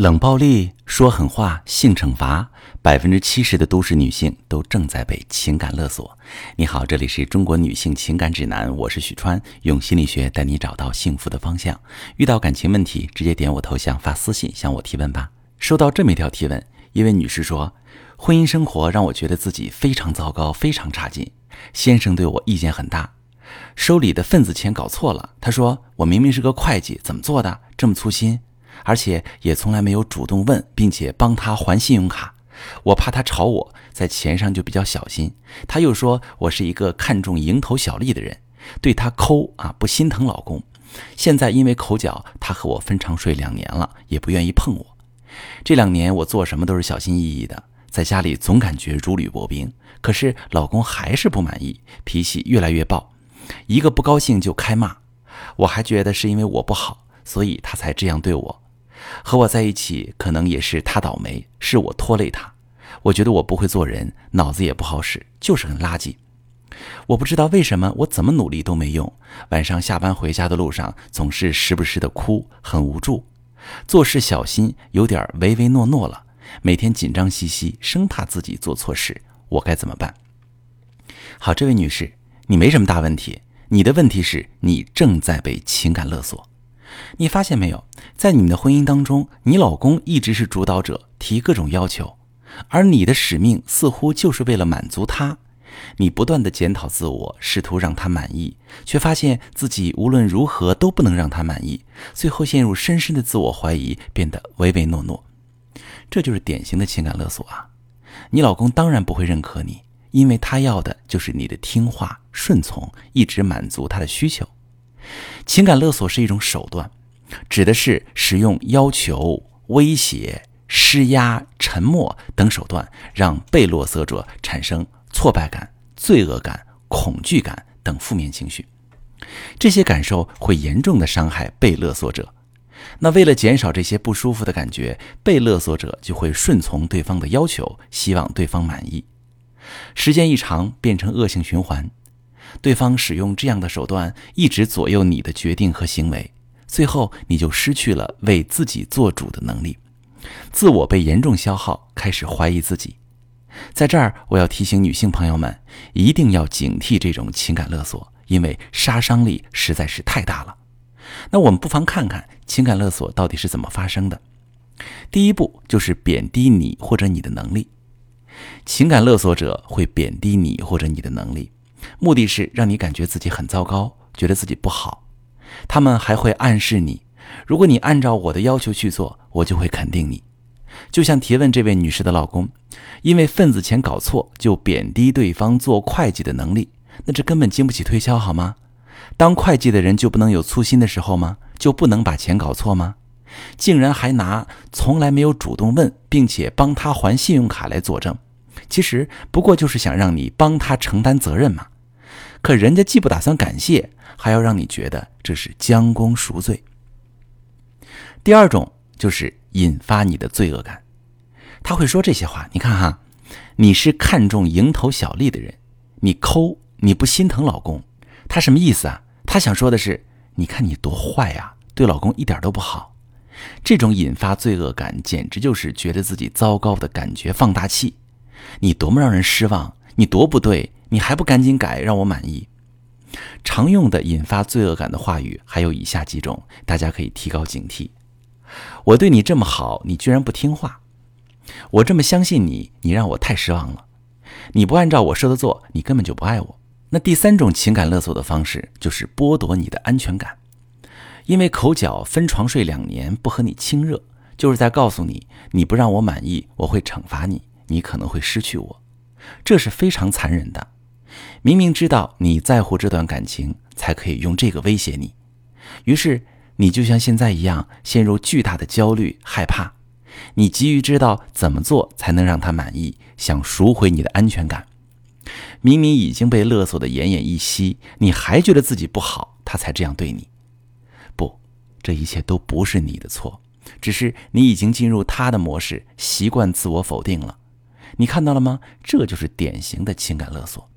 冷暴力、说狠话、性惩罚，百分之七十的都市女性都正在被情感勒索。你好，这里是中国女性情感指南，我是许川，用心理学带你找到幸福的方向。遇到感情问题，直接点我头像发私信向我提问吧。收到这么一条提问，一位女士说：“婚姻生活让我觉得自己非常糟糕，非常差劲。先生对我意见很大，收礼的份子钱搞错了。他说我明明是个会计，怎么做的这么粗心？”而且也从来没有主动问，并且帮他还信用卡。我怕他吵我，在钱上就比较小心。他又说我是一个看重蝇头小利的人，对他抠啊不心疼老公。现在因为口角，他和我分床睡两年了，也不愿意碰我。这两年我做什么都是小心翼翼的，在家里总感觉如履薄冰。可是老公还是不满意，脾气越来越暴，一个不高兴就开骂。我还觉得是因为我不好，所以他才这样对我。和我在一起，可能也是他倒霉，是我拖累他。我觉得我不会做人，脑子也不好使，就是很垃圾。我不知道为什么，我怎么努力都没用。晚上下班回家的路上，总是时不时的哭，很无助。做事小心，有点唯唯诺诺了。每天紧张兮兮，生怕自己做错事。我该怎么办？好，这位女士，你没什么大问题。你的问题是你正在被情感勒索。你发现没有，在你们的婚姻当中，你老公一直是主导者，提各种要求，而你的使命似乎就是为了满足他。你不断的检讨自我，试图让他满意，却发现自己无论如何都不能让他满意，最后陷入深深的自我怀疑，变得唯唯诺诺。这就是典型的情感勒索啊！你老公当然不会认可你，因为他要的就是你的听话、顺从，一直满足他的需求。情感勒索是一种手段，指的是使用要求、威胁、施压、沉默等手段，让被勒索者产生挫败感、罪恶感、恐惧感等负面情绪。这些感受会严重的伤害被勒索者。那为了减少这些不舒服的感觉，被勒索者就会顺从对方的要求，希望对方满意。时间一长，变成恶性循环。对方使用这样的手段，一直左右你的决定和行为，最后你就失去了为自己做主的能力，自我被严重消耗，开始怀疑自己。在这儿，我要提醒女性朋友们，一定要警惕这种情感勒索，因为杀伤力实在是太大了。那我们不妨看看情感勒索到底是怎么发生的。第一步就是贬低你或者你的能力，情感勒索者会贬低你或者你的能力。目的是让你感觉自己很糟糕，觉得自己不好。他们还会暗示你，如果你按照我的要求去做，我就会肯定你。就像提问这位女士的老公，因为份子钱搞错就贬低对方做会计的能力，那这根本经不起推销，好吗？当会计的人就不能有粗心的时候吗？就不能把钱搞错吗？竟然还拿从来没有主动问，并且帮他还信用卡来作证。其实不过就是想让你帮他承担责任嘛，可人家既不打算感谢，还要让你觉得这是将功赎罪。第二种就是引发你的罪恶感，他会说这些话。你看哈，你是看重蝇头小利的人，你抠，你不心疼老公，他什么意思啊？他想说的是，你看你多坏呀，对老公一点都不好。这种引发罪恶感，简直就是觉得自己糟糕的感觉放大器。你多么让人失望！你多不对！你还不赶紧改，让我满意？常用的引发罪恶感的话语还有以下几种，大家可以提高警惕。我对你这么好，你居然不听话！我这么相信你，你让我太失望了。你不按照我说的做，你根本就不爱我。那第三种情感勒索的方式，就是剥夺你的安全感。因为口角分床睡两年，不和你亲热，就是在告诉你，你不让我满意，我会惩罚你。你可能会失去我，这是非常残忍的。明明知道你在乎这段感情，才可以用这个威胁你。于是你就像现在一样，陷入巨大的焦虑、害怕。你急于知道怎么做才能让他满意，想赎回你的安全感。明明已经被勒索的奄奄一息，你还觉得自己不好，他才这样对你。不，这一切都不是你的错，只是你已经进入他的模式，习惯自我否定了。你看到了吗？这就是典型的情感勒索。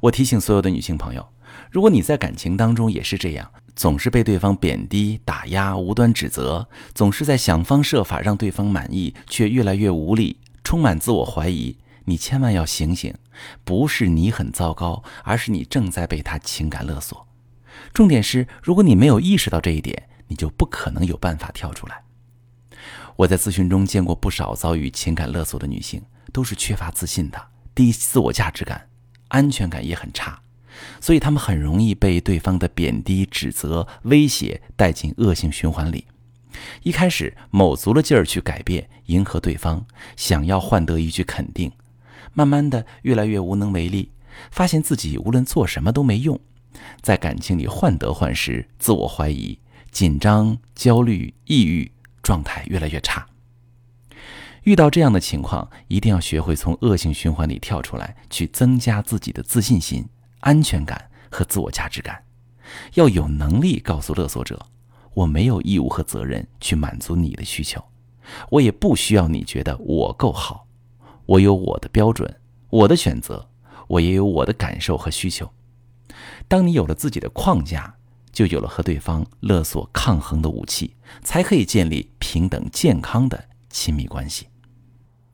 我提醒所有的女性朋友，如果你在感情当中也是这样，总是被对方贬低、打压、无端指责，总是在想方设法让对方满意，却越来越无力，充满自我怀疑，你千万要醒醒，不是你很糟糕，而是你正在被他情感勒索。重点是，如果你没有意识到这一点，你就不可能有办法跳出来。我在咨询中见过不少遭遇情感勒索的女性，都是缺乏自信的，低自我价值感，安全感也很差，所以他们很容易被对方的贬低、指责、威胁带进恶性循环里。一开始卯足了劲儿去改变、迎合对方，想要换得一句肯定，慢慢的越来越无能为力，发现自己无论做什么都没用，在感情里患得患失、自我怀疑、紧张、焦虑、抑郁。状态越来越差。遇到这样的情况，一定要学会从恶性循环里跳出来，去增加自己的自信心、安全感和自我价值感。要有能力告诉勒索者：“我没有义务和责任去满足你的需求，我也不需要你觉得我够好。我有我的标准，我的选择，我也有我的感受和需求。”当你有了自己的框架。就有了和对方勒索抗衡的武器，才可以建立平等健康的亲密关系。